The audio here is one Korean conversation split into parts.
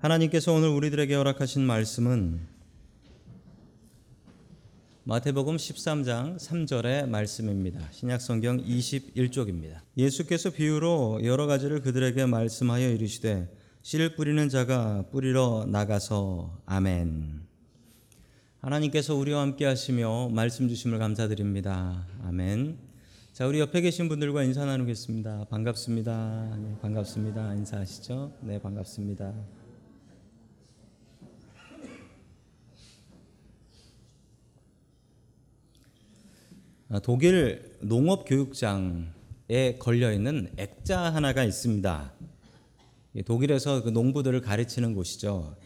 하나님께서 오늘 우리들에게 허락하신 말씀은 마태복음 13장 3절의 말씀입니다. 신약 성경 21쪽입니다. 예수께서 비유로 여러 가지를 그들에게 말씀하여 이르시되 씨를 뿌리는 자가 뿌리러 나가서 아멘. 하나님께서 우리와 함께 하시며 말씀 주심을 감사드립니다. 아멘. 자, 우리 옆에 계신 분들과 인사 나누겠습니다. 반갑습니다. 네, 반갑습니다. 인사하시죠? 네, 반갑습니다. 독일 농업교육장에 걸려 있는 액자 하나가 있습니다. 독일에서 그 농부들을 가르치는 곳이죠.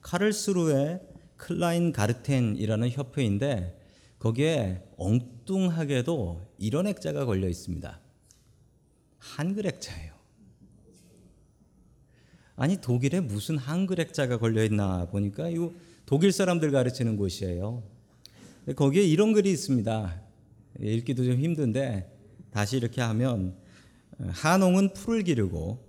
카를스루의 클라인 가르텐이라는 협회인데 거기에 엉뚱하게도 이런 액자가 걸려 있습니다. 한글 액자예요. 아니 독일에 무슨 한글 액자가 걸려 있나 보니까 이 독일 사람들 가르치는 곳이에요. 거기에 이런 글이 있습니다. 읽기도 좀 힘든데 다시 이렇게 하면 한농은 풀을 기르고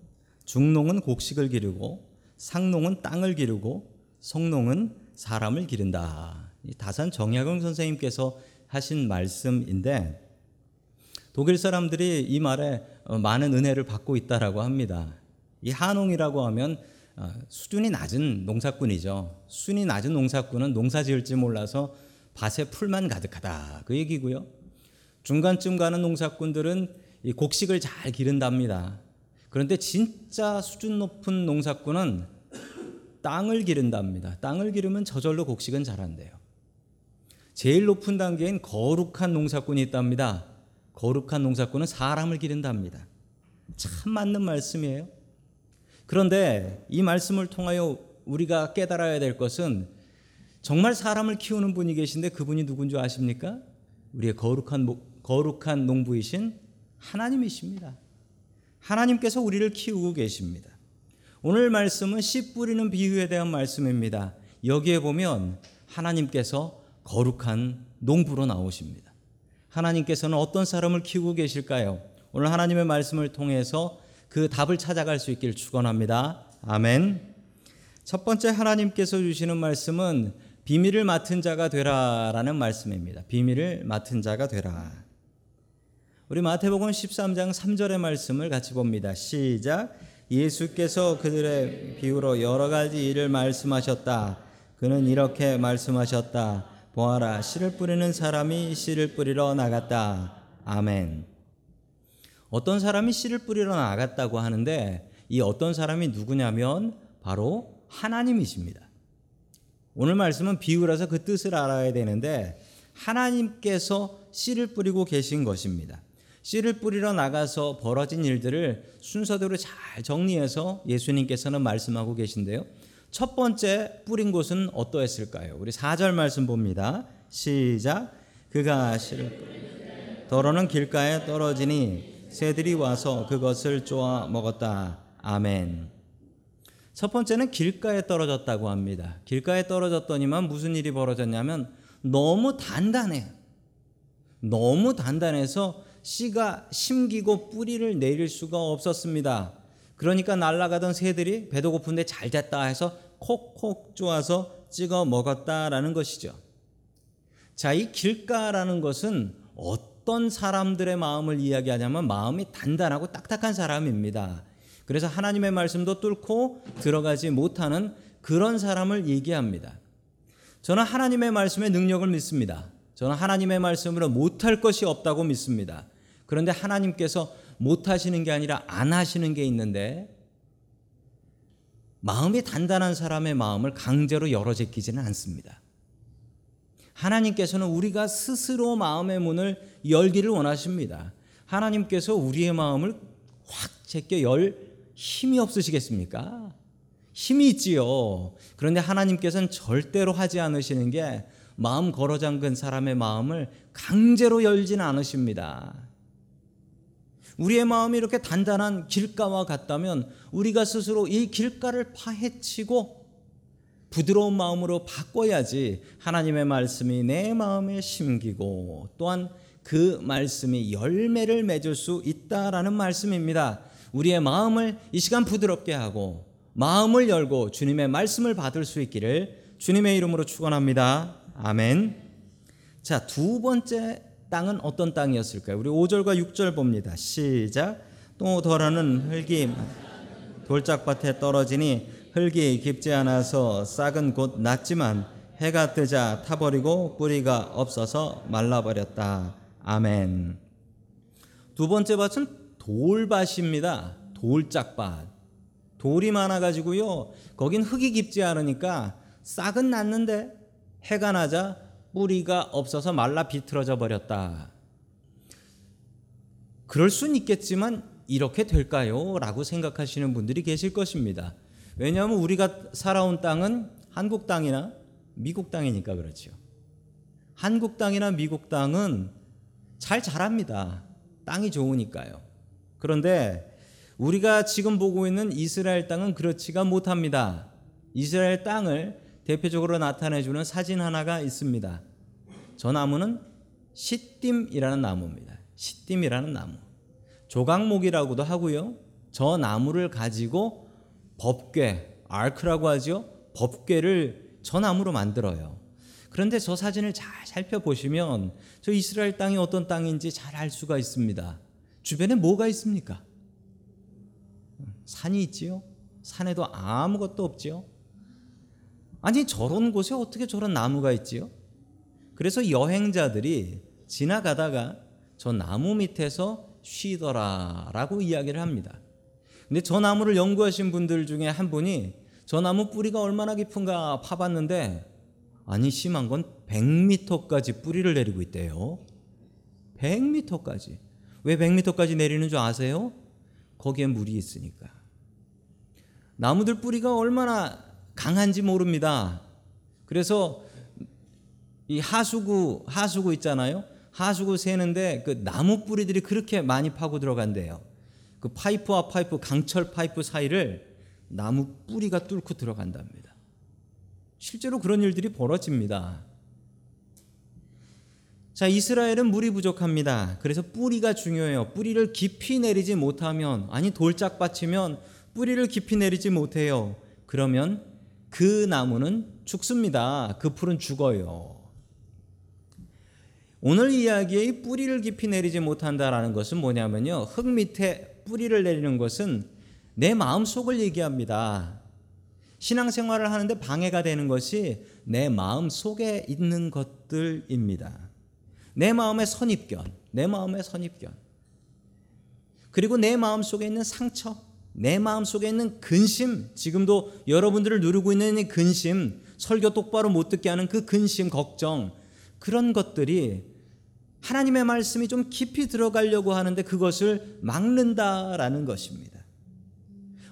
중농은 곡식을 기르고 상농은 땅을 기르고 성농은 사람을 기른다. 다산 정약용 선생님께서 하신 말씀인데 독일 사람들이 이 말에 많은 은혜를 받고 있다라고 합니다. 이 한농이라고 하면 수준이 낮은 농사꾼이죠. 수준이 낮은 농사꾼은 농사 지을지 몰라서 밭에 풀만 가득하다. 그 얘기고요. 중간쯤 가는 농사꾼들은 이 곡식을 잘 기른답니다. 그런데 진짜 수준 높은 농사꾼은 땅을 기른답니다. 땅을 기르면 저절로 곡식은 자란대요. 제일 높은 단계인 거룩한 농사꾼이 있답니다. 거룩한 농사꾼은 사람을 기른답니다. 참 맞는 말씀이에요. 그런데 이 말씀을 통하여 우리가 깨달아야 될 것은 정말 사람을 키우는 분이 계신데 그분이 누군지 아십니까? 우리의 거룩한 거룩한 농부이신 하나님이십니다. 하나님께서 우리를 키우고 계십니다. 오늘 말씀은 씨 뿌리는 비유에 대한 말씀입니다. 여기에 보면 하나님께서 거룩한 농부로 나오십니다. 하나님께서는 어떤 사람을 키우고 계실까요? 오늘 하나님의 말씀을 통해서 그 답을 찾아갈 수 있길 축원합니다. 아멘. 첫 번째 하나님께서 주시는 말씀은 비밀을 맡은 자가 되라라는 말씀입니다. 비밀을 맡은 자가 되라. 우리 마태복음 13장 3절의 말씀을 같이 봅니다. 시작. 예수께서 그들의 비유로 여러 가지 일을 말씀하셨다. 그는 이렇게 말씀하셨다. 보아라, 씨를 뿌리는 사람이 씨를 뿌리러 나갔다. 아멘. 어떤 사람이 씨를 뿌리러 나갔다고 하는데 이 어떤 사람이 누구냐면 바로 하나님이십니다. 오늘 말씀은 비유라서 그 뜻을 알아야 되는데 하나님께서 씨를 뿌리고 계신 것입니다. 씨를 뿌리러 나가서 벌어진 일들을 순서대로 잘 정리해서 예수님께서는 말씀하고 계신데요. 첫 번째 뿌린 곳은 어떠했을까요? 우리 4절 말씀 봅니다. 시작. 그가 씨를 더러는 길가에 떨어지니 새들이 와서 그것을 쪼아 먹었다. 아멘. 첫 번째는 길가에 떨어졌다고 합니다. 길가에 떨어졌더니만 무슨 일이 벌어졌냐면 너무 단단해요. 너무 단단해서 씨가 심기고 뿌리를 내릴 수가 없었습니다. 그러니까 날아가던 새들이 배도 고픈데 잘 됐다 해서 콕콕 쪼아서 찍어 먹었다라는 것이죠. 자, 이 길가라는 것은 어떤 사람들의 마음을 이야기하냐면 마음이 단단하고 딱딱한 사람입니다. 그래서 하나님의 말씀도 뚫고 들어가지 못하는 그런 사람을 얘기합니다. 저는 하나님의 말씀의 능력을 믿습니다. 저는 하나님의 말씀으로 못할 것이 없다고 믿습니다. 그런데 하나님께서 못하시는 게 아니라 안 하시는 게 있는데 마음이 단단한 사람의 마음을 강제로 열어 제끼지는 않습니다. 하나님께서는 우리가 스스로 마음의 문을 열기를 원하십니다. 하나님께서 우리의 마음을 확 제껴 열 힘이 없으시겠습니까? 힘이 있지요. 그런데 하나님께서는 절대로 하지 않으시는 게 마음 걸어 잠근 사람의 마음을 강제로 열지는 않으십니다. 우리의 마음이 이렇게 단단한 길가와 같다면 우리가 스스로 이 길가를 파헤치고 부드러운 마음으로 바꿔야지 하나님의 말씀이 내 마음에 심기고 또한 그 말씀이 열매를 맺을 수 있다라는 말씀입니다. 우리의 마음을 이 시간 부드럽게 하고 마음을 열고 주님의 말씀을 받을 수 있기를 주님의 이름으로 축원합니다. 아멘. 자, 두 번째 땅은 어떤 땅이었을까요? 우리 5절과 6절 봅니다. 시작. 또 더러는 흙이 돌짝밭에 떨어지니 흙이 깊지 않아서 싹은 곧 났지만 해가 뜨자 타버리고 뿌리가 없어서 말라버렸다. 아멘. 두 번째 밭은 돌밭입니다. 돌짝밭. 돌이 많아가지고요. 거긴 흙이 깊지 않으니까 싹은 났는데 해가 나자 뿌리가 없어서 말라 비틀어져 버렸다. 그럴 순 있겠지만 이렇게 될까요? 라고 생각하시는 분들이 계실 것입니다. 왜냐하면 우리가 살아온 땅은 한국 땅이나 미국 땅이니까 그렇죠. 한국 땅이나 미국 땅은 잘 자랍니다. 땅이 좋으니까요. 그런데 우리가 지금 보고 있는 이스라엘 땅은 그렇지가 못합니다. 이스라엘 땅을 대표적으로 나타내주는 사진 하나가 있습니다. 저 나무는 시딤이라는 나무입니다. 시딤이라는 나무. 조각목이라고도 하고요. 저 나무를 가지고 법궤, 아크라고 하죠. 법궤를 저 나무로 만들어요. 그런데 저 사진을 잘 살펴보시면 저 이스라엘 땅이 어떤 땅인지 잘 알 수가 있습니다. 주변에 뭐가 있습니까? 산이 있지요? 산에도 아무것도 없지요? 아니 저런 곳에 어떻게 저런 나무가 있지요? 그래서 여행자들이 지나가다가 저 나무 밑에서 쉬더라 라고 이야기를 합니다. 근데 저 나무를 연구하신 분들 중에 한 분이 저 나무 뿌리가 얼마나 깊은가 파봤는데 아니 심한 건 100m까지 뿌리를 내리고 있대요. 100m까지. 왜 100m까지 내리는 줄 아세요? 거기에 물이 있으니까. 나무들 뿌리가 얼마나 강한지 모릅니다. 그래서 이 하수구 하수구 있잖아요. 하수구 세는데 그 나무 뿌리들이 그렇게 많이 파고 들어간대요. 그 파이프와 파이프 강철 파이프 사이를 나무 뿌리가 뚫고 들어간답니다. 실제로 그런 일들이 벌어집니다. 자, 이스라엘은 물이 부족합니다. 그래서 뿌리가 중요해요. 뿌리를 깊이 내리지 못하면, 아니, 돌짝밭이면 뿌리를 깊이 내리지 못해요. 그러면 그 나무는 죽습니다. 그 풀은 죽어요. 오늘 이야기의 뿌리를 깊이 내리지 못한다라는 것은 뭐냐면요. 흙 밑에 뿌리를 내리는 것은 내 마음 속을 얘기합니다. 신앙생활을 하는데 방해가 되는 것이 내 마음 속에 있는 것들입니다. 내 마음의 선입견, 내 마음의 선입견. 그리고 내 마음 속에 있는 상처, 내 마음 속에 있는 근심, 지금도 여러분들을 누르고 있는 이 근심, 설교 똑바로 못 듣게 하는 그 근심, 걱정, 그런 것들이 하나님의 말씀이 좀 깊이 들어가려고 하는데 그것을 막는다라는 것입니다.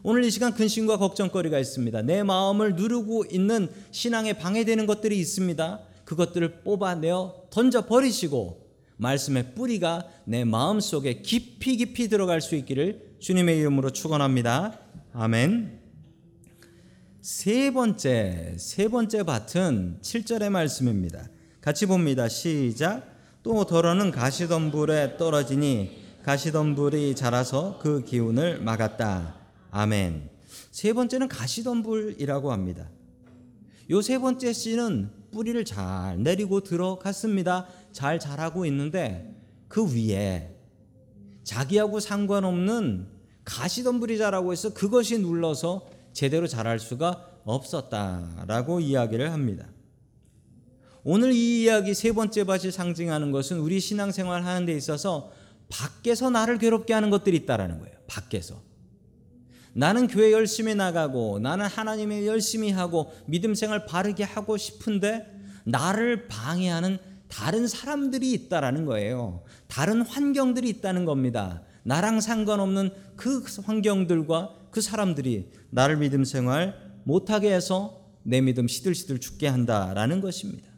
오늘 이 시간 근심과 걱정거리가 있습니다. 내 마음을 누르고 있는 신앙에 방해되는 것들이 있습니다. 그것들을 뽑아내어 던져 버리시고 말씀의 뿌리가 내 마음 속에 깊이 깊이 들어갈 수 있기를 주님의 이름으로 축원합니다. 아멘. 세 번째 세 번째 밭은 7절의 말씀입니다. 같이 봅니다. 시작. 또 더러는 가시덤불에 떨어지니 가시덤불이 자라서 그 기운을 막았다. 아멘. 세 번째는 가시덤불이라고 합니다. 요 세 번째 씨는 뿌리를 잘 내리고 들어갔습니다. 잘 자라고 있는데 그 위에 자기하고 상관없는 가시덤불이 자라고 해서 그것이 눌러서 제대로 자랄 수가 없었다라고 이야기를 합니다. 오늘 이 이야기 세 번째 밭이 상징하는 것은 우리 신앙생활 하는 데 있어서 밖에서 나를 괴롭게 하는 것들이 있다라는 거예요. 밖에서. 나는 교회 열심히 나가고 나는 하나님의 열심히 하고 믿음 생활 바르게 하고 싶은데 나를 방해하는 다른 사람들이 있다라는 거예요. 다른 환경들이 있다는 겁니다. 나랑 상관없는 그 환경들과 그 사람들이 나를 믿음 생활 못하게 해서 내 믿음 시들시들 죽게 한다라는 것입니다.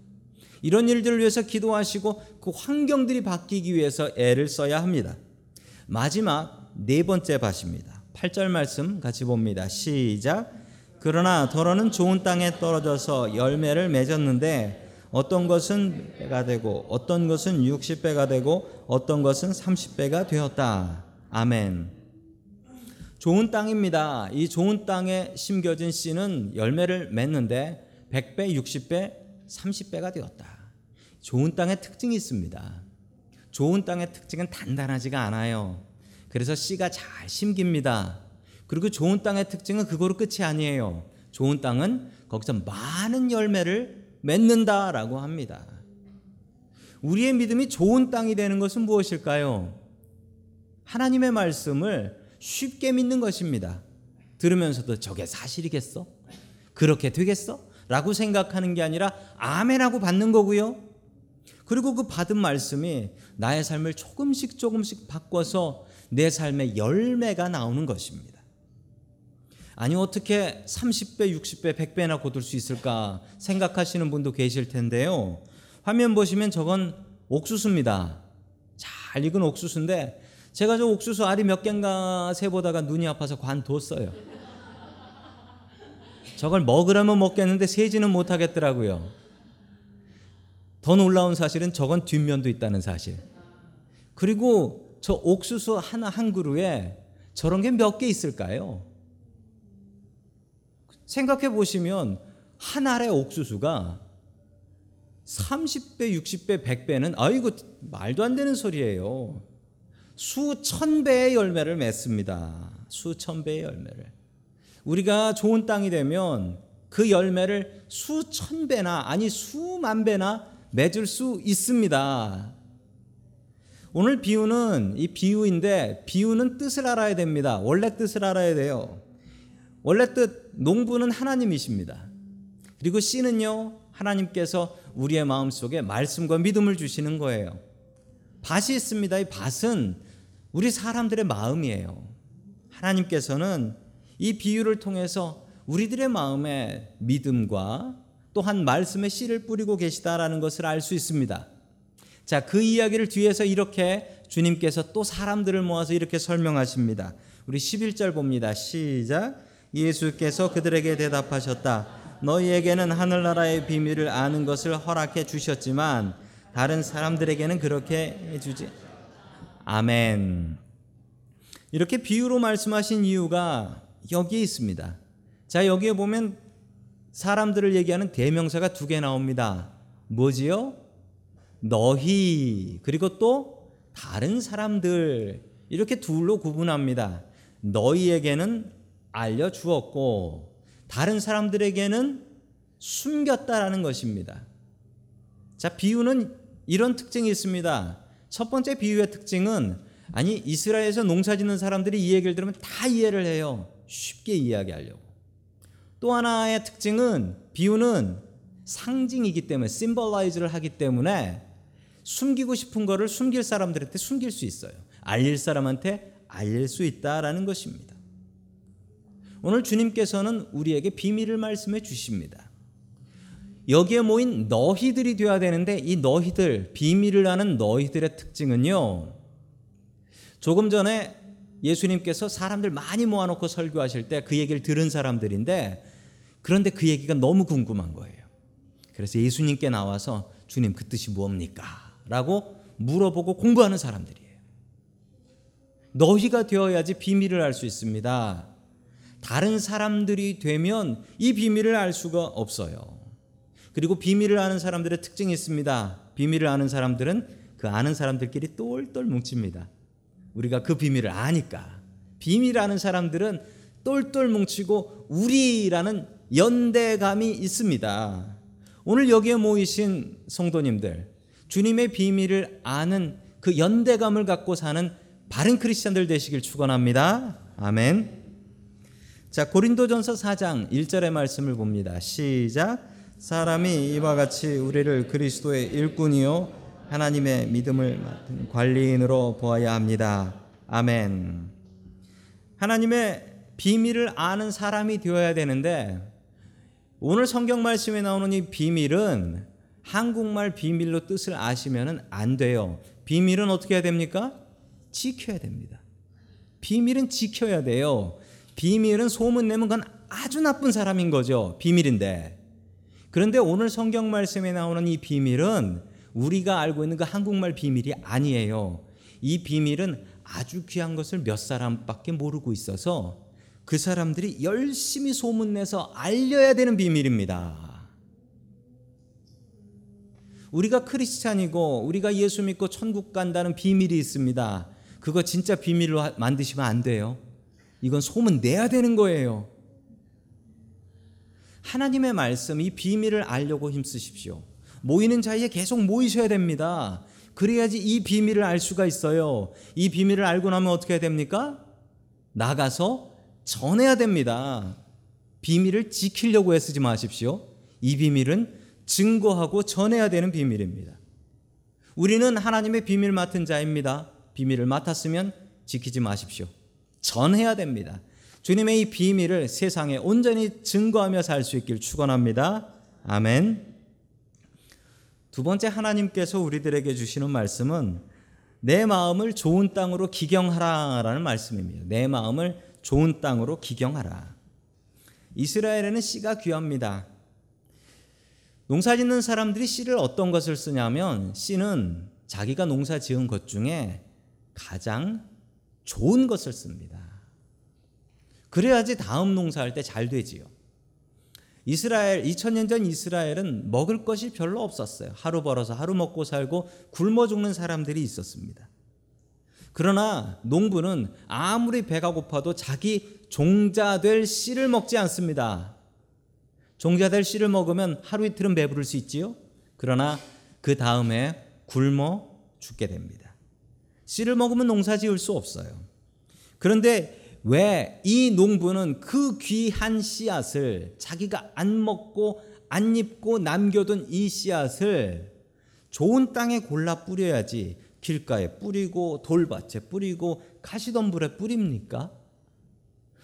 이런 일들을 위해서 기도하시고 그 환경들이 바뀌기 위해서 애를 써야 합니다. 마지막 네 번째 밭입니다. 8절 말씀 같이 봅니다. 시작. 그러나 더러는 좋은 땅에 떨어져서 열매를 맺었는데 어떤 것은 배가 되고 어떤 것은 60배가 되고 어떤 것은 30배가 되었다. 아멘. 좋은 땅입니다. 이 좋은 땅에 심겨진 씨는 열매를 맺는데 100배, 60배, 30배가 되었다. 좋은 땅의 특징이 있습니다. 좋은 땅의 특징은 단단하지가 않아요. 그래서 씨가 잘 심깁니다. 그리고 좋은 땅의 특징은 그거로 끝이 아니에요. 좋은 땅은 거기서 많은 열매를 맺는다라고 합니다. 우리의 믿음이 좋은 땅이 되는 것은 무엇일까요? 하나님의 말씀을 쉽게 믿는 것입니다. 들으면서도 저게 사실이겠어? 그렇게 되겠어? 라고 생각하는 게 아니라 아멘하고 받는 거고요. 그리고 그 받은 말씀이 나의 삶을 조금씩 조금씩 바꿔서 내 삶의 열매가 나오는 것입니다. 아니 어떻게 30배, 60배, 100배나 거둘 수 있을까 생각하시는 분도 계실 텐데요. 화면 보시면 저건 옥수수입니다. 잘 익은 옥수수인데 제가 저 옥수수 알이 몇 개인가 세보다가 눈이 아파서 관뒀어요. 저걸 먹으라면 먹겠는데 세지는 못하겠더라고요. 더 놀라운 사실은 저건 뒷면도 있다는 사실. 그리고 저 옥수수 하나 한 그루에 저런 게 몇 개 있을까요? 생각해 보시면 한 알의 옥수수가 30배, 60배, 100배는 아이고 말도 안 되는 소리예요. 수천 배의 열매를 맺습니다. 수천 배의 열매를. 우리가 좋은 땅이 되면 그 열매를 수천 배나 아니 수만 배나 맺을 수 있습니다. 오늘 비유는 이 비유인데 비유는 뜻을 알아야 됩니다. 원래 뜻을 알아야 돼요. 원래 뜻 농부는 하나님이십니다. 그리고 씨는요 하나님께서 우리의 마음 속에 말씀과 믿음을 주시는 거예요. 밭이 있습니다. 이 밭은 우리 사람들의 마음이에요. 하나님께서는 이 비유를 통해서 우리들의 마음에 믿음과 또한 말씀의 씨를 뿌리고 계시다라는 것을 알 수 있습니다. 자, 그 이야기를 뒤에서 이렇게 주님께서 또 사람들을 모아서 이렇게 설명하십니다. 우리 11절 봅니다. 시작. 예수께서 그들에게 대답하셨다. 너희에게는 하늘나라의 비밀을 아는 것을 허락해 주셨지만 다른 사람들에게는 그렇게 해주지. 아멘. 이렇게 비유로 말씀하신 이유가 여기에 있습니다. 자, 여기에 보면 사람들을 얘기하는 대명사가 두 개 나옵니다. 뭐지요? 너희, 그리고 또 다른 사람들. 이렇게 둘로 구분합니다. 너희에게는 알려 주었고, 다른 사람들에게는 숨겼다라는 것입니다. 자, 비유는 이런 특징이 있습니다. 첫 번째 비유의 특징은 아니 이스라엘에서 농사 짓는 사람들이 이 얘기를 들으면 다 이해를 해요. 쉽게 이야기하려고. 또 하나의 특징은 비유는 상징이기 때문에 심벌라이즈를 하기 때문에 숨기고 싶은 거를 숨길 사람들한테 숨길 수 있어요. 알릴 사람한테 알릴 수 있다라는 것입니다. 오늘 주님께서는 우리에게 비밀을 말씀해 주십니다. 여기에 모인 너희들이 되어야 되는데 이 너희들 비밀을 아는 너희들의 특징은요. 조금 전에 예수님께서 사람들 많이 모아놓고 설교하실 때 그 얘기를 들은 사람들인데 그런데 그 얘기가 너무 궁금한 거예요. 그래서 예수님께 나와서 주님 그 뜻이 뭡니까? 라고 물어보고 공부하는 사람들이에요. 너희가 되어야지 비밀을 알 수 있습니다. 다른 사람들이 되면 이 비밀을 알 수가 없어요. 그리고 비밀을 아는 사람들의 특징이 있습니다. 비밀을 아는 사람들은 그 아는 사람들끼리 똘똘 뭉칩니다. 우리가 그 비밀을 아니까. 비밀 아는 사람들은 똘똘 뭉치고 우리라는 연대감이 있습니다. 오늘 여기에 모이신 성도님들, 주님의 비밀을 아는 그 연대감을 갖고 사는 바른 크리스천들 되시길 축원합니다. 아멘. 자, 고린도전서 4장 1절의 말씀을 봅니다. 시작. 사람이 이와 같이 우리를 그리스도의 일꾼이요 하나님의 믿음을 맡은 관리인으로 보아야 합니다. 아멘. 하나님의 비밀을 아는 사람이 되어야 되는데 오늘 성경 말씀에 나오는 이 비밀은 한국말 비밀로 뜻을 아시면 안 돼요. 비밀은 어떻게 해야 됩니까? 지켜야 됩니다. 비밀은 지켜야 돼요. 비밀은 소문 내면 그건 아주 나쁜 사람인 거죠. 비밀인데. 그런데 오늘 성경 말씀에 나오는 이 비밀은 우리가 알고 있는 그 한국말 비밀이 아니에요. 이 비밀은 아주 귀한 것을 몇 사람밖에 모르고 있어서 그 사람들이 열심히 소문내서 알려야 되는 비밀입니다. 우리가 크리스찬이고 우리가 예수 믿고 천국 간다는 비밀이 있습니다. 그거 진짜 비밀로 만드시면 안 돼요. 이건 소문 내야 되는 거예요. 하나님의 말씀, 이 비밀을 알려고 힘쓰십시오. 모이는 자리에 계속 모이셔야 됩니다. 그래야지 이 비밀을 알 수가 있어요. 이 비밀을 알고 나면 어떻게 해야 됩니까? 나가서 전해야 됩니다. 비밀을 지키려고 애쓰지 마십시오. 이 비밀은 증거하고 전해야 되는 비밀입니다. 우리는 하나님의 비밀 맡은 자입니다. 비밀을 맡았으면 지키지 마십시오. 전해야 됩니다. 주님의 이 비밀을 세상에 온전히 증거하며 살 수 있길 축원합니다. 아멘. 두 번째 하나님께서 우리들에게 주시는 말씀은 내 마음을 좋은 땅으로 기경하라라는 말씀입니다. 내 마음을 좋은 땅으로 기경하라. 이스라엘에는 씨가 귀합니다. 농사 짓는 사람들이 씨를 어떤 것을 쓰냐면 씨는 자기가 농사 지은 것 중에 가장 좋은 것을 씁니다. 그래야지 다음 농사할 때 잘 되지요. 이스라엘 2000년 전 이스라엘은 먹을 것이 별로 없었어요. 하루 벌어서 하루 먹고 살고 굶어 죽는 사람들이 있었습니다. 그러나 농부는 아무리 배가 고파도 자기 종자될 씨를 먹지 않습니다. 종자될 씨를 먹으면 하루 이틀은 배부를 수 있지요. 그러나 그 다음에 굶어 죽게 됩니다. 씨를 먹으면 농사 지을 수 없어요. 그런데 왜 이 농부는 그 귀한 씨앗을 자기가 안 먹고 안 입고 남겨둔 이 씨앗을 좋은 땅에 골라 뿌려야지 길가에 뿌리고 돌밭에 뿌리고 가시덤불에 뿌립니까?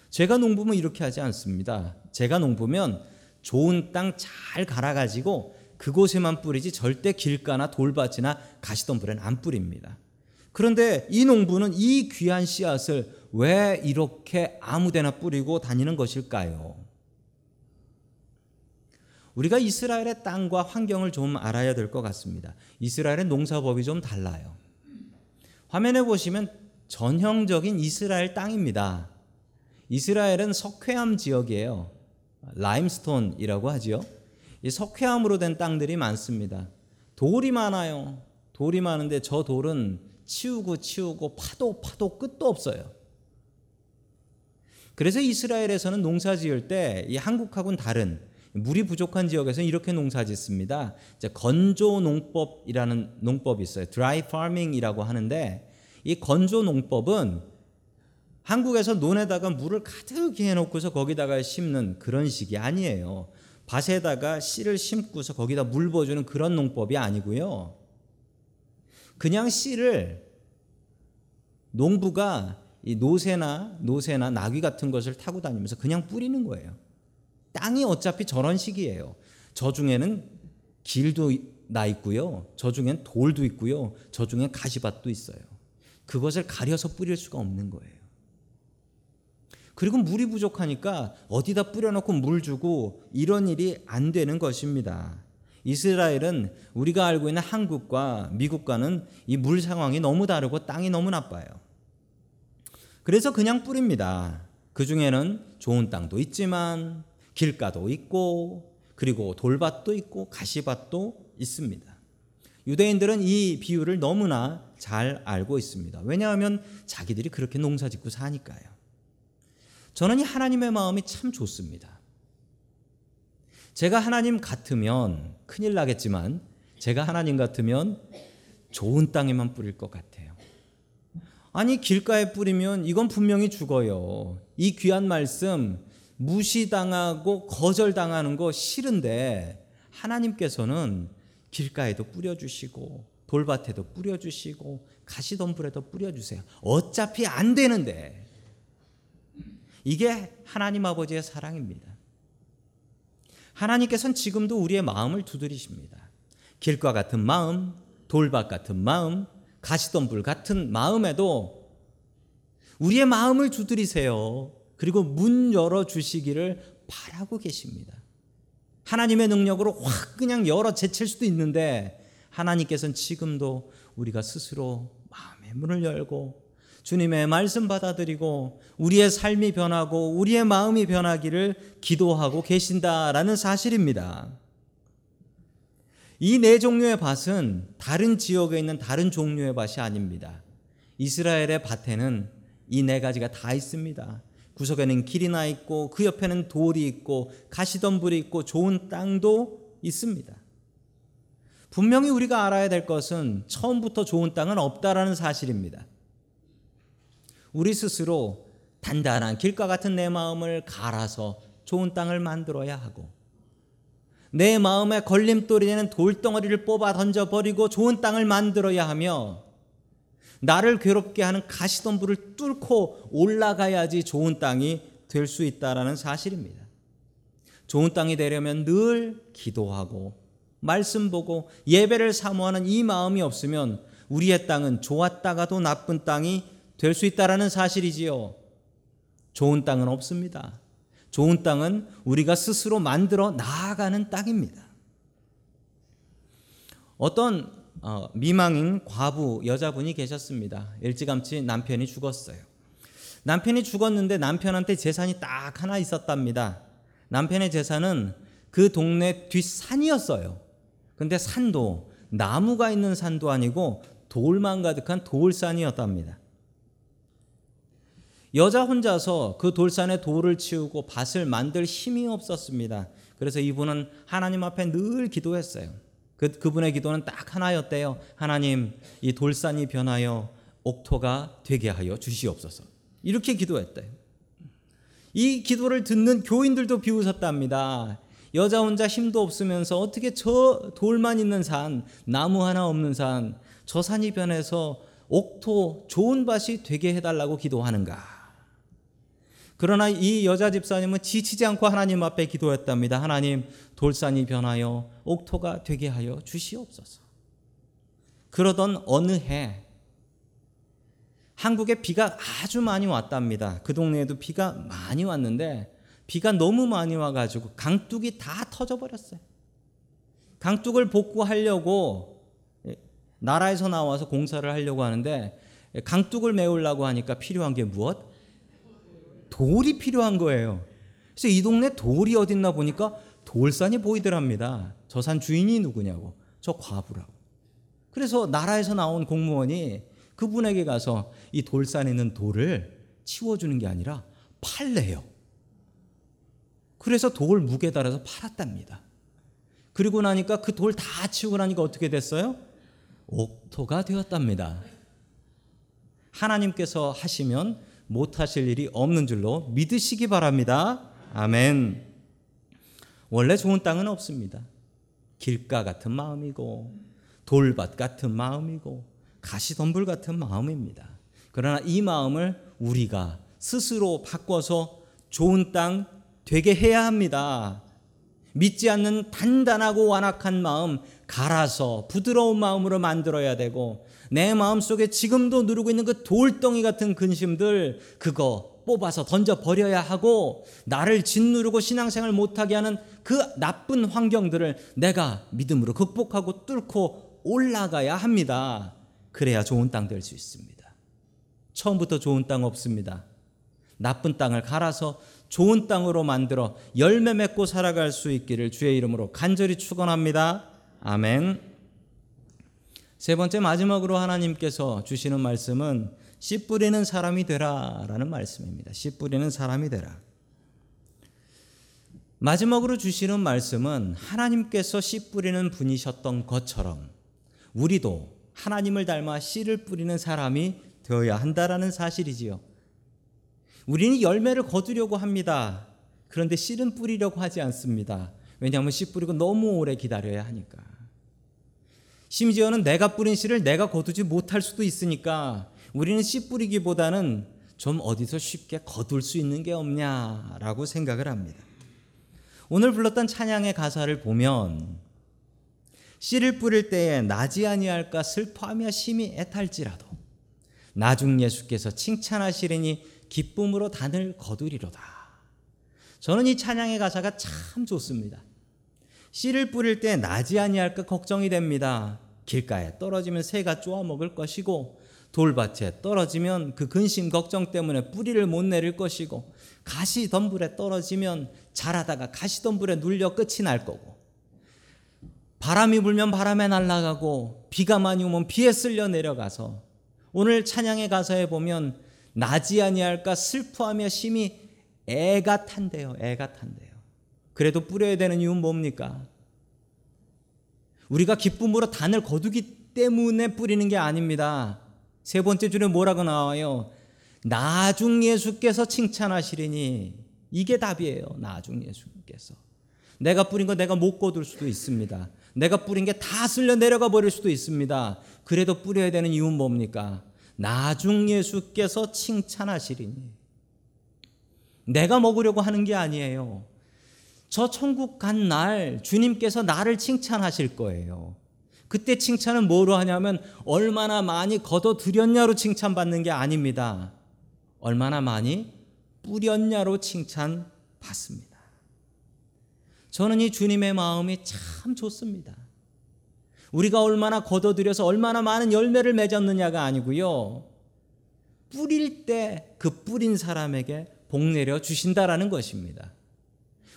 제가 농부면 이렇게 하지 않습니다. 제가 농부면 좋은 땅 잘 갈아가지고 그곳에만 뿌리지 절대 길가나 돌밭이나 가시덤불에는 안 뿌립니다. 그런데 이 농부는 이 귀한 씨앗을 왜 이렇게 아무데나 뿌리고 다니는 것일까요? 우리가 이스라엘의 땅과 환경을 좀 알아야 될 것 같습니다. 이스라엘의 농사법이 좀 달라요. 화면에 보시면 전형적인 이스라엘 땅입니다. 이스라엘은 석회암 지역이에요. 라임스톤이라고 하지요. 이 석회암으로 된 땅들이 많습니다. 돌이 많아요. 돌이 많은데 저 돌은 치우고 치우고 파도 파도 끝도 없어요. 그래서 이스라엘에서는 농사 지을 때 이 한국하고는 다른 물이 부족한 지역에서는 이렇게 농사 짓습니다. 건조 농법이라는 농법이 있어요. 드라이 파밍이라고 하는데 이 건조 농법은 한국에서 논에다가 물을 가득 해놓고서 거기다가 심는 그런 식이 아니에요. 밭에다가 씨를 심고서 거기다 물 부어주는 그런 농법이 아니고요. 그냥 씨를 농부가 이 노새나 노새나 나귀 같은 것을 타고 다니면서 그냥 뿌리는 거예요. 땅이 어차피 저런 식이에요. 저 중에는 길도 나 있고요. 저 중엔 돌도 있고요. 저 중엔 가시밭도 있어요. 그것을 가려서 뿌릴 수가 없는 거예요. 그리고 물이 부족하니까 어디다 뿌려놓고 물 주고 이런 일이 안 되는 것입니다. 이스라엘은 우리가 알고 있는 한국과 미국과는 이 물 상황이 너무 다르고 땅이 너무 나빠요. 그래서 그냥 뿌립니다. 그 중에는 좋은 땅도 있지만 길가도 있고 그리고 돌밭도 있고 가시밭도 있습니다. 유대인들은 이 비유를 너무나 잘 알고 있습니다. 왜냐하면 자기들이 그렇게 농사 짓고 사니까요. 저는 이 하나님의 마음이 참 좋습니다. 제가 하나님 같으면 큰일 나겠지만 제가 하나님 같으면 좋은 땅에만 뿌릴 것 같아요. 아니 길가에 뿌리면 이건 분명히 죽어요. 이 귀한 말씀 무시당하고 거절당하는 거 싫은데 하나님께서는 길가에도 뿌려주시고 돌밭에도 뿌려주시고 가시덤불에도 뿌려주세요. 어차피 안 되는데 이게 하나님 아버지의 사랑입니다. 하나님께서는 지금도 우리의 마음을 두드리십니다. 길과 같은 마음, 돌밭 같은 마음, 가시덤불 같은 마음에도 우리의 마음을 두드리세요. 그리고 문 열어 주시기를 바라고 계십니다. 하나님의 능력으로 확 그냥 열어 제칠 수도 있는데 하나님께서는 지금도 우리가 스스로 마음의 문을 열고 주님의 말씀 받아들이고 우리의 삶이 변하고 우리의 마음이 변하기를 기도하고 계신다라는 사실입니다. 이 네 종류의 밭은 다른 지역에 있는 다른 종류의 밭이 아닙니다. 이스라엘의 밭에는 이 네 가지가 다 있습니다. 구석에는 길이 나 있고 그 옆에는 돌이 있고 가시덤불이 있고 좋은 땅도 있습니다. 분명히 우리가 알아야 될 것은 처음부터 좋은 땅은 없다라는 사실입니다. 우리 스스로 단단한 길과 같은 내 마음을 갈아서 좋은 땅을 만들어야 하고 내 마음에 걸림돌이 되는 돌덩어리를 뽑아 던져버리고 좋은 땅을 만들어야 하며 나를 괴롭게 하는 가시덤불을 뚫고 올라가야지 좋은 땅이 될 수 있다라는 사실입니다. 좋은 땅이 되려면 늘 기도하고 말씀 보고 예배를 사모하는 이 마음이 없으면 우리의 땅은 좋았다가도 나쁜 땅이 될 수 있다라는 사실이지요. 좋은 땅은 없습니다. 좋은 땅은 우리가 스스로 만들어 나아가는 땅입니다. 어떤 어, 미망인 과부 여자분이 계셨습니다. 일찌감치 남편이 죽었어요. 남편이 죽었는데 남편한테 재산이 딱 하나 있었답니다. 남편의 재산은 그 동네 뒷산이었어요. 근데 산도 나무가 있는 산도 아니고 돌만 가득한 돌산이었답니다. 여자 혼자서 그 돌산에 돌을 치우고 밭을 만들 힘이 없었습니다. 그래서 이분은 하나님 앞에 늘 기도했어요. 그, 그분의 기도는 딱 하나였대요. 하나님, 이 돌산이 변하여 옥토가 되게 하여 주시옵소서. 이렇게 기도했대요. 이 기도를 듣는 교인들도 비웃었답니다. 여자 혼자 힘도 없으면서 어떻게 저 돌만 있는 산, 나무 하나 없는 산, 저 산이 변해서 옥토 좋은 밭이 되게 해달라고 기도하는가? 그러나 이 여자 집사님은 지치지 않고 하나님 앞에 기도했답니다. 하나님, 돌산이 변하여 옥토가 되게 하여 주시옵소서. 그러던 어느 해, 한국에 비가 아주 많이 왔답니다. 그 동네에도 비가 많이 왔는데, 비가 너무 많이 와가지고 강둑이 다 터져버렸어요. 강둑을 복구하려고 나라에서 나와서 공사를 하려고 하는데, 강둑을 메우려고 하니까 필요한 게 무엇? 돌이 필요한 거예요. 그래서 이 동네 돌이 어딨나 보니까 돌산이 보이더랍니다. 저 산 주인이 누구냐고. 저 과부라고. 그래서 나라에서 나온 공무원이 그분에게 가서 이 돌산에 있는 돌을 치워주는 게 아니라 팔래요. 그래서 돌 무게 달아서 팔았답니다. 그리고 나니까 그 돌 다 치우고 나니까 어떻게 됐어요? 옥토가 되었답니다. 하나님께서 하시면 못하실 일이 없는 줄로 믿으시기 바랍니다. 아멘. 원래 좋은 땅은 없습니다. 길가 같은 마음이고 돌밭 같은 마음이고 가시덤불 같은 마음입니다. 그러나 이 마음을 우리가 스스로 바꿔서 좋은 땅 되게 해야 합니다. 믿지 않는 단단하고 완악한 마음 갈아서 부드러운 마음으로 만들어야 되고 내 마음속에 지금도 누르고 있는 그 돌덩이 같은 근심들 그거 뽑아서 던져 버려야 하고 나를 짓누르고 신앙생활 못하게 하는 그 나쁜 환경들을 내가 믿음으로 극복하고 뚫고 올라가야 합니다. 그래야 좋은 땅 될 수 있습니다. 처음부터 좋은 땅 없습니다. 나쁜 땅을 갈아서 좋은 땅으로 만들어 열매 맺고 살아갈 수 있기를 주의 이름으로 간절히 축원합니다. 아멘. 세 번째 마지막으로 하나님께서 주시는 말씀은 씨 뿌리는 사람이 되라라는 말씀입니다. 씨 뿌리는 사람이 되라. 마지막으로 주시는 말씀은 하나님께서 씨 뿌리는 분이셨던 것처럼 우리도 하나님을 닮아 씨를 뿌리는 사람이 되어야 한다라는 사실이지요. 우리는 열매를 거두려고 합니다. 그런데 씨는 뿌리려고 하지 않습니다. 왜냐하면 씨 뿌리고 너무 오래 기다려야 하니까. 심지어는 내가 뿌린 씨를 내가 거두지 못할 수도 있으니까 우리는 씨 뿌리기보다는 좀 어디서 쉽게 거둘 수 있는 게 없냐라고 생각을 합니다. 오늘 불렀던 찬양의 가사를 보면 씨를 뿌릴 때에 나지 아니할까 슬퍼하며 심히 애탈지라도 나중 예수께서 칭찬하시리니 기쁨으로 단을 거두리로다. 저는 이 찬양의 가사가 참 좋습니다. 씨를 뿌릴 때 나지 아니할까 걱정이 됩니다. 길가에 떨어지면 새가 쪼아 먹을 것이고 돌밭에 떨어지면 그 근심 걱정 때문에 뿌리를 못 내릴 것이고 가시덤불에 떨어지면 자라다가 가시덤불에 눌려 끝이 날 거고 바람이 불면 바람에 날아가고 비가 많이 오면 비에 쓸려 내려가서 오늘 찬양의 가사에 보면 나지 아니할까 슬퍼하며 심히 애가 탄대요. 애가 탄대요. 그래도 뿌려야 되는 이유는 뭡니까? 우리가 기쁨으로 단을 거두기 때문에 뿌리는 게 아닙니다. 세 번째 줄에 뭐라고 나와요? 나중 예수께서 칭찬하시리니 이게 답이에요. 나중 예수께서. 내가 뿌린 거 내가 못 거둘 수도 있습니다. 내가 뿌린 게 다 쓸려 내려가 버릴 수도 있습니다. 그래도 뿌려야 되는 이유는 뭡니까? 나중 예수께서 칭찬하시리니. 내가 먹으려고 하는 게 아니에요. 저 천국 간 날 주님께서 나를 칭찬하실 거예요. 그때 칭찬은 뭐로 하냐면 얼마나 많이 걷어들였냐로 칭찬받는 게 아닙니다. 얼마나 많이 뿌렸냐로 칭찬받습니다. 저는 이 주님의 마음이 참 좋습니다. 우리가 얼마나 걷어들여서 얼마나 많은 열매를 맺었느냐가 아니고요. 뿌릴 때 그 뿌린 사람에게 복 내려 주신다라는 것입니다.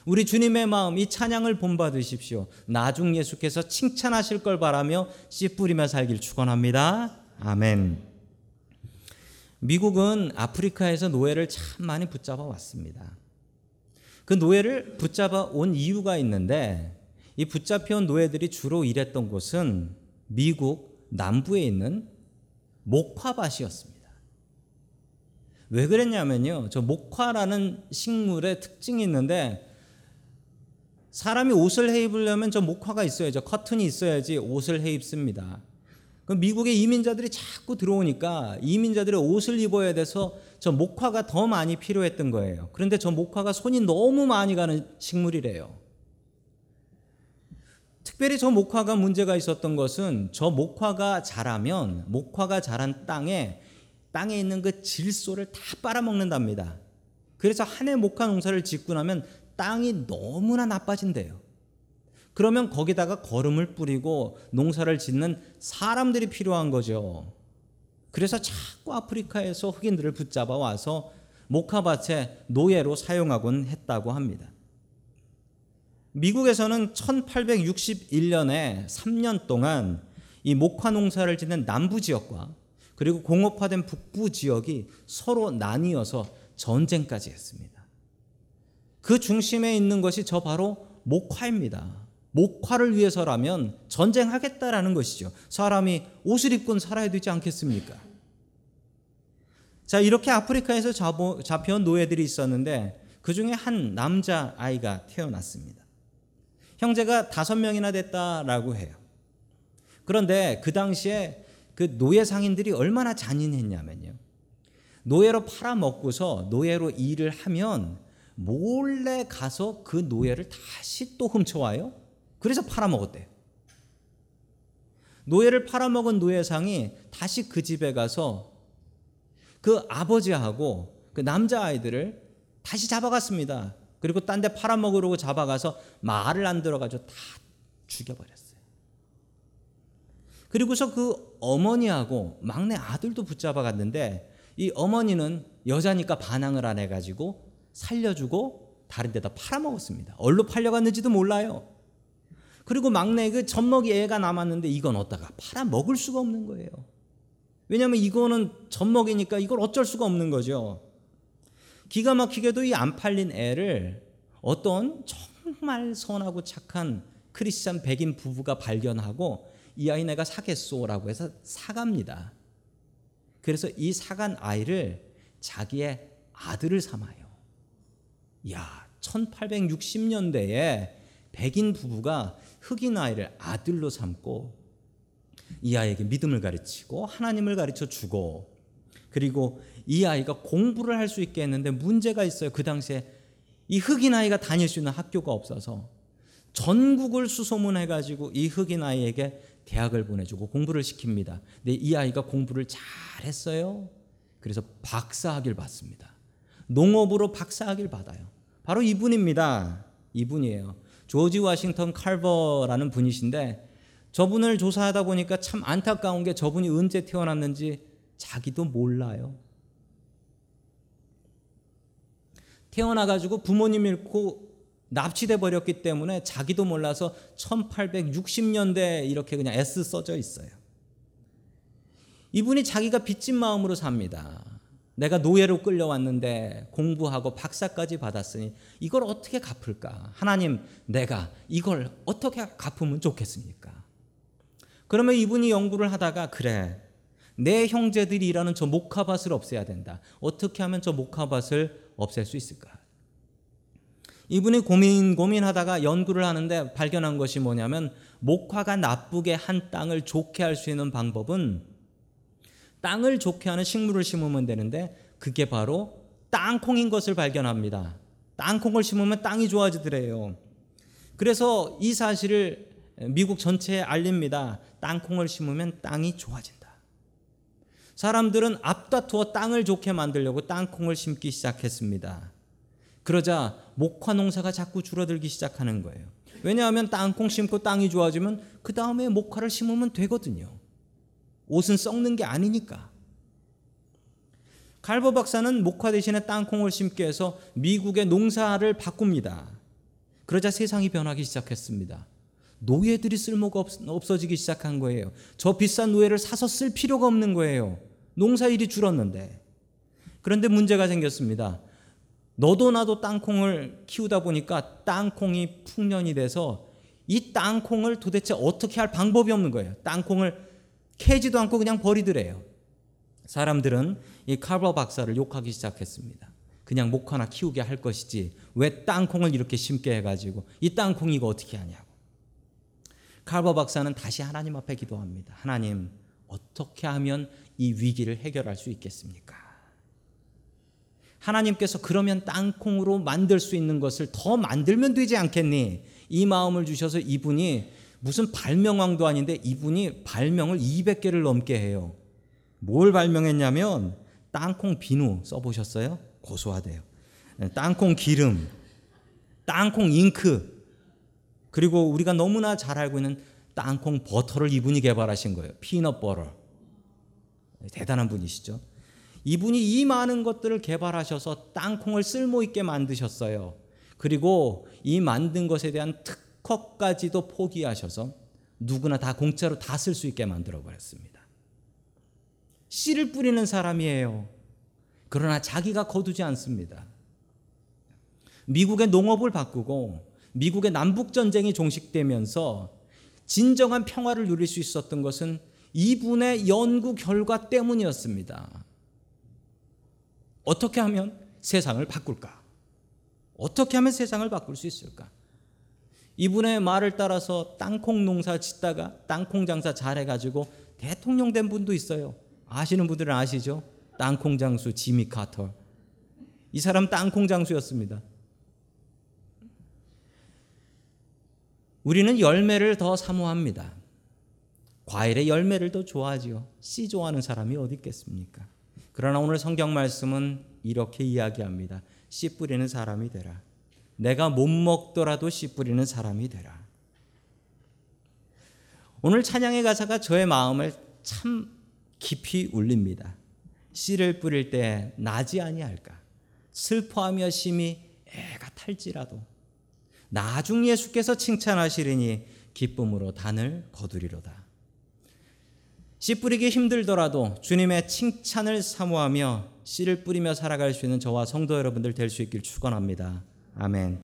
우리 주님의 마음 이 찬양을 본받으십시오. 나중 예수께서 칭찬하실 걸 바라며 씨 뿌리며 살길 축원합니다. 아멘. 미국은 아프리카에서 노예를 참 많이 붙잡아 왔습니다. 그 노예를 붙잡아 온 이유가 있는데 이 붙잡혀온 노예들이 주로 일했던 곳은 미국 남부에 있는 목화밭이었습니다. 왜 그랬냐면요. 저 목화라는 식물의 특징이 있는데 사람이 옷을 해 입으려면 저 목화가 있어야죠. 커튼이 있어야지 옷을 해 입습니다. 그 미국의 이민자들이 자꾸 들어오니까 이민자들의 옷을 입어야 돼서 저 목화가 더 많이 필요했던 거예요. 그런데 저 목화가 손이 너무 많이 가는 식물이래요. 특별히 저 목화가 문제가 있었던 것은 저 목화가 자라면 목화가 자란 땅에 땅에 있는 그 질소를 다 빨아먹는답니다. 그래서 한 해 목화 농사를 짓고 나면 땅이 너무나 나빠진대요. 그러면 거기다가 거름을 뿌리고 농사를 짓는 사람들이 필요한 거죠. 그래서 자꾸 아프리카에서 흑인들을 붙잡아 와서 목화밭에 노예로 사용하곤 했다고 합니다. 미국에서는 1861년에 3년 동안 이 목화 농사를 짓는 남부 지역과 그리고 공업화된 북부 지역이 서로 나뉘어서 전쟁까지 했습니다. 그 중심에 있는 것이 저 바로 목화입니다. 목화를 위해서라면 전쟁하겠다라는 것이죠. 사람이 옷을 입고 살아야 되지 않겠습니까? 자, 이렇게 아프리카에서 잡혀온 노예들이 있었는데 그 중에 한 남자 아이가 태어났습니다. 형제가 다섯 명이나 됐다라고 해요. 그런데 그 당시에 그 노예 상인들이 얼마나 잔인했냐면요. 노예로 팔아먹고서 노예로 일을 하면 몰래 가서 그 노예를 다시 또 훔쳐와요. 그래서 팔아먹었대요. 노예를 팔아먹은 노예상이 다시 그 집에 가서 그 아버지하고 그 남자아이들을 다시 잡아갔습니다. 그리고 딴 데 팔아먹으려고 잡아가서 말을 안 들어가지고 다 죽여버렸어요. 그리고서 그 어머니하고 막내 아들도 붙잡아갔는데 이 어머니는 여자니까 반항을 안 해가지고 살려주고 다른 데다 팔아먹었습니다. 얼로 팔려갔는지도 몰라요. 그리고 막내 그 젖먹이 애가 남았는데 이건 어디다가 팔아먹을 수가 없는 거예요. 왜냐하면 이거는 젖먹이니까 이걸 어쩔 수가 없는 거죠. 기가 막히게도 이 안 팔린 애를 어떤 정말 선하고 착한 크리스찬 백인 부부가 발견하고 이 아이 내가 사겠소라고 해서 사갑니다. 그래서 이 사간 아이를 자기의 아들을 삼아요. 야, 1860년대에 백인 부부가 흑인 아이를 아들로 삼고 이 아이에게 믿음을 가르치고 하나님을 가르쳐 주고 그리고 이 아이가 공부를 할 수 있게 했는데 문제가 있어요. 그 당시에 이 흑인 아이가 다닐 수 있는 학교가 없어서 전국을 수소문해 가지고 이 흑인 아이에게 대학을 보내주고 공부를 시킵니다. 근데 이 아이가 공부를 잘 했어요. 그래서 박사학위를 받습니다. 농업으로 박사학위를 받아요. 바로 이분입니다. 이분이에요. 조지 워싱턴 칼버라는 분이신데 저분을 조사하다 보니까 참 안타까운 게 저분이 언제 태어났는지 자기도 몰라요. 태어나 가지고 부모님 잃고 납치돼 버렸기 때문에 자기도 몰라서 1860년대 이렇게 그냥 S 써져 있어요. 이분이 자기가 빚진 마음으로 삽니다. 내가 노예로 끌려왔는데 공부하고 박사까지 받았으니 이걸 어떻게 갚을까? 하나님, 내가 이걸 어떻게 갚으면 좋겠습니까? 그러면 이분이 연구를 하다가 그래. 내 형제들이 일하는 저 목화밭을 없애야 된다. 어떻게 하면 저 목화밭을 없앨 수 있을까? 이분이 고민 고민하다가 연구를 하는데 발견한 것이 뭐냐면 목화가 나쁘게 한 땅을 좋게 할 수 있는 방법은 땅을 좋게 하는 식물을 심으면 되는데 그게 바로 땅콩인 것을 발견합니다. 땅콩을 심으면 땅이 좋아지더래요. 그래서 이 사실을 미국 전체에 알립니다. 땅콩을 심으면 땅이 좋아진다. 사람들은 앞다투어 땅을 좋게 만들려고 땅콩을 심기 시작했습니다. 그러자 목화 농사가 자꾸 줄어들기 시작하는 거예요. 왜냐하면 땅콩 심고 땅이 좋아지면 그 다음에 목화를 심으면 되거든요. 옷은 썩는 게 아니니까. 칼버 박사는 목화 대신에 땅콩을 심게 해서 미국의 농사를 바꿉니다. 그러자 세상이 변하기 시작했습니다. 노예들이 쓸모가 없, 없어지기 시작한 거예요. 저 비싼 노예를 사서 쓸 필요가 없는 거예요. 농사일이 줄었는데. 그런데 문제가 생겼습니다. 너도 나도 땅콩을 키우다 보니까 땅콩이 풍년이 돼서 이 땅콩을 도대체 어떻게 할 방법이 없는 거예요. 땅콩을 캐지도 않고 그냥 버리더래요. 사람들은 이 칼버 박사를 욕하기 시작했습니다. 그냥 목 하나 키우게 할 것이지 왜 땅콩을 이렇게 심게 해가지고 이 땅콩이 이거 어떻게 하냐고. 칼버 박사는 다시 하나님 앞에 기도합니다. 하나님 어떻게 하면 이 위기를 해결할 수 있겠습니까? 하나님께서 그러면 땅콩으로 만들 수 있는 것을 더 만들면 되지 않겠니? 이 마음을 주셔서 이분이 무슨 발명왕도 아닌데 이분이 발명을 200개를 넘게 해요. 뭘 발명했냐면 땅콩 비누 써보셨어요? 고소하대요. 땅콩 기름, 땅콩 잉크, 그리고 우리가 너무나 잘 알고 있는 땅콩 버터를 이분이 개발하신 거예요. 피넛 버터. 대단한 분이시죠. 이분이 이 많은 것들을 개발하셔서 땅콩을 쓸모 있게 만드셨어요. 그리고 이 만든 것에 대한 특허까지도 포기하셔서 누구나 다 공짜로 다 쓸 수 있게 만들어 버렸습니다. 씨를 뿌리는 사람이에요. 그러나 자기가 거두지 않습니다. 미국의 농업을 바꾸고 미국의 남북 전쟁이 종식되면서 진정한 평화를 누릴 수 있었던 것은 이분의 연구 결과 때문이었습니다. 어떻게 하면 세상을 바꿀까? 어떻게 하면 세상을 바꿀 수 있을까? 이분의 말을 따라서 땅콩 농사 짓다가 땅콩 장사 잘해가지고 대통령 된 분도 있어요. 아시는 분들은 아시죠? 땅콩 장수 지미 카터. 이 사람 땅콩 장수였습니다. 우리는 열매를 더 사모합니다. 과일의 열매를 더 좋아하지요. 씨 좋아하는 사람이 어디 있겠습니까? 그러나 오늘 성경 말씀은 이렇게 이야기합니다. 씨 뿌리는 사람이 되라. 내가 못 먹더라도 씨 뿌리는 사람이 되라. 오늘 찬양의 가사가 저의 마음을 참 깊이 울립니다. 씨를 뿌릴 때 나지 아니할까? 슬퍼하며 심히 애가 탈지라도 나중 예수께서 칭찬하시리니 기쁨으로 단을 거두리로다. 씨 뿌리기 힘들더라도 주님의 칭찬을 사모하며 씨를 뿌리며 살아갈 수 있는 저와 성도 여러분들 될 수 있길 축원합니다. 아멘.